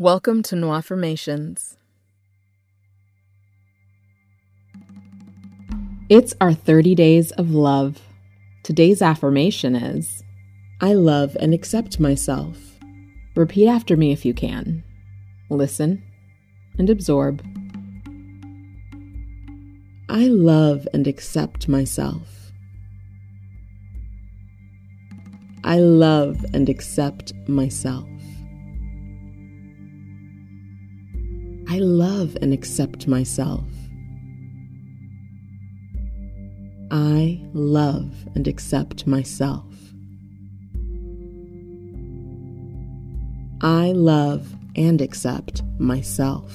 Welcome to New Affirmations. It's our 30 days of love. Today's affirmation is I love and accept myself. Repeat after me if you can. Listen and absorb. I love and accept myself. I love and accept myself. I love and accept myself. I love and accept myself. I love and accept myself.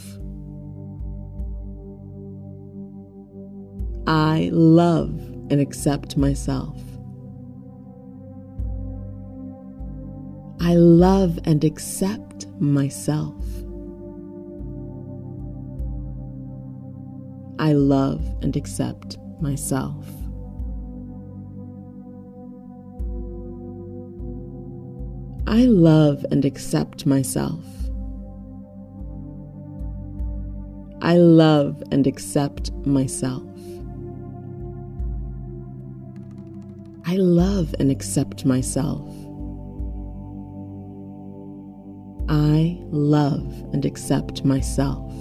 I love and accept myself. I love and accept myself. I love and accept myself. I love and accept myself. I love and accept myself. I love and accept myself. I love and accept myself.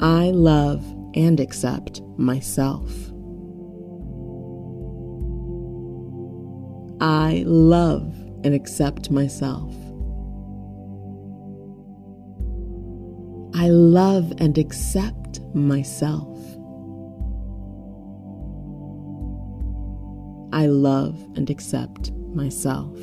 I love and accept myself. I love and accept myself. I love and accept myself. I love and accept myself.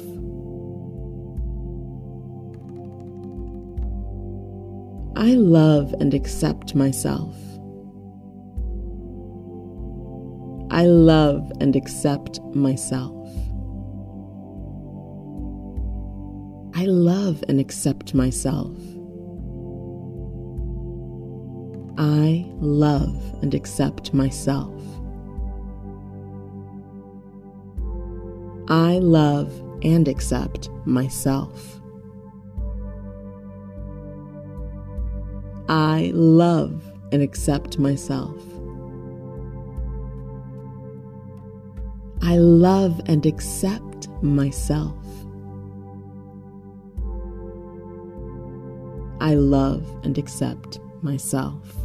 I love and accept myself. I love and accept myself. I love and accept myself. I love and accept myself. I love and accept myself. I love and accept myself. I love and accept myself. I love and accept myself.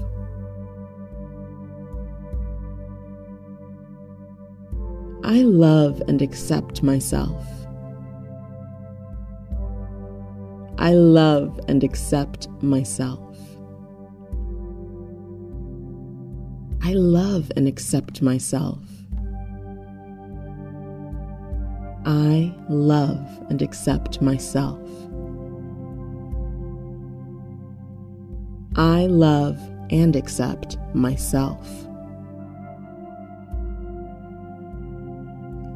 I love and accept myself. I love and accept myself. I love and accept myself. I love and accept myself. I love and accept myself.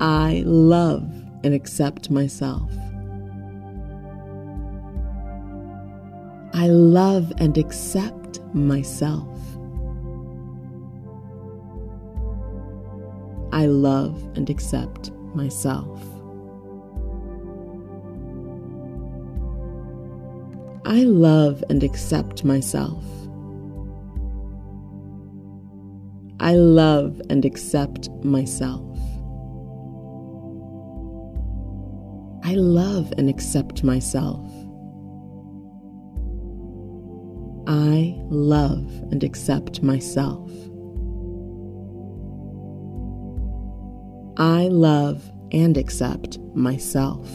I love and accept myself. I love and accept myself. I love and accept myself. I love and accept myself. I love and accept myself. I love and accept myself. I love and accept myself. I love and accept myself.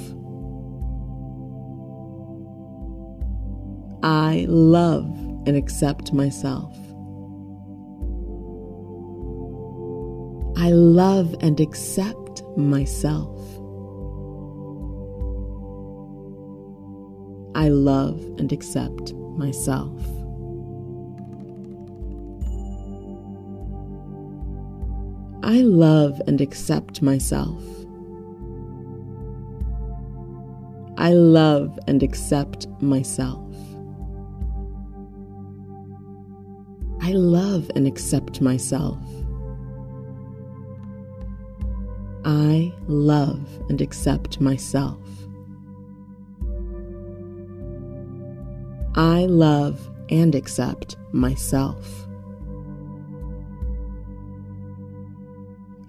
I love and accept myself. I love and accept myself. I love and accept myself. I love and accept myself. I love and accept myself. I love and accept myself. I love and accept myself. I love and accept myself.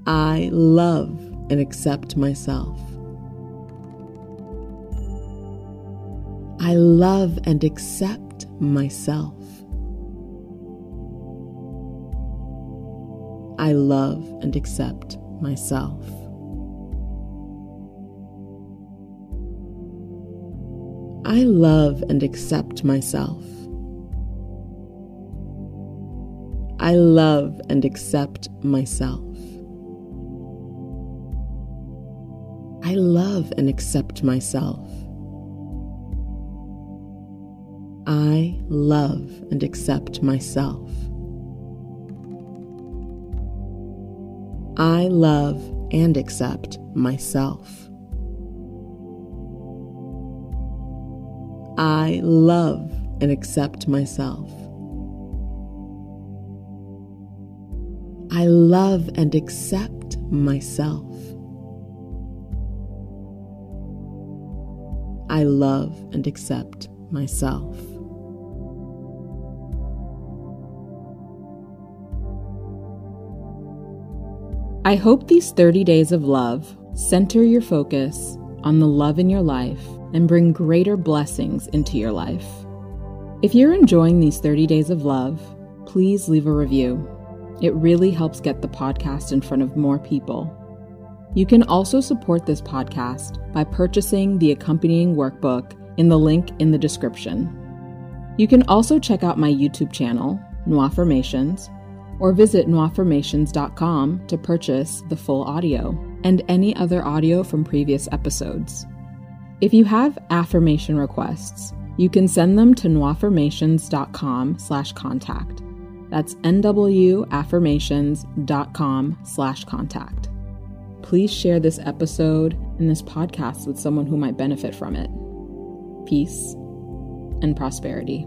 I love and accept myself. I love and accept myself. I love and accept myself. I love and accept myself. I love and accept myself. I love and accept myself. I love and accept myself. I love and accept myself. I love and accept myself. I love and accept myself. I love and accept myself. I hope these 30 days of love center your focus on the love in your life and bring greater blessings into your life. If you're enjoying these 30 days of love, please leave a review. It really helps get the podcast in front of more people. You can also support this podcast by purchasing the accompanying workbook in the link in the description. You can also check out my YouTube channel, Nwaffirmations, or visit nwaffirmations.com to purchase the full audio and any other audio from previous episodes. If you have affirmation requests, you can send them to nwaffirmations.com slash contact. That's nwaffirmations.com slash contact. Please share this episode and this podcast with someone who might benefit from it. Peace and prosperity.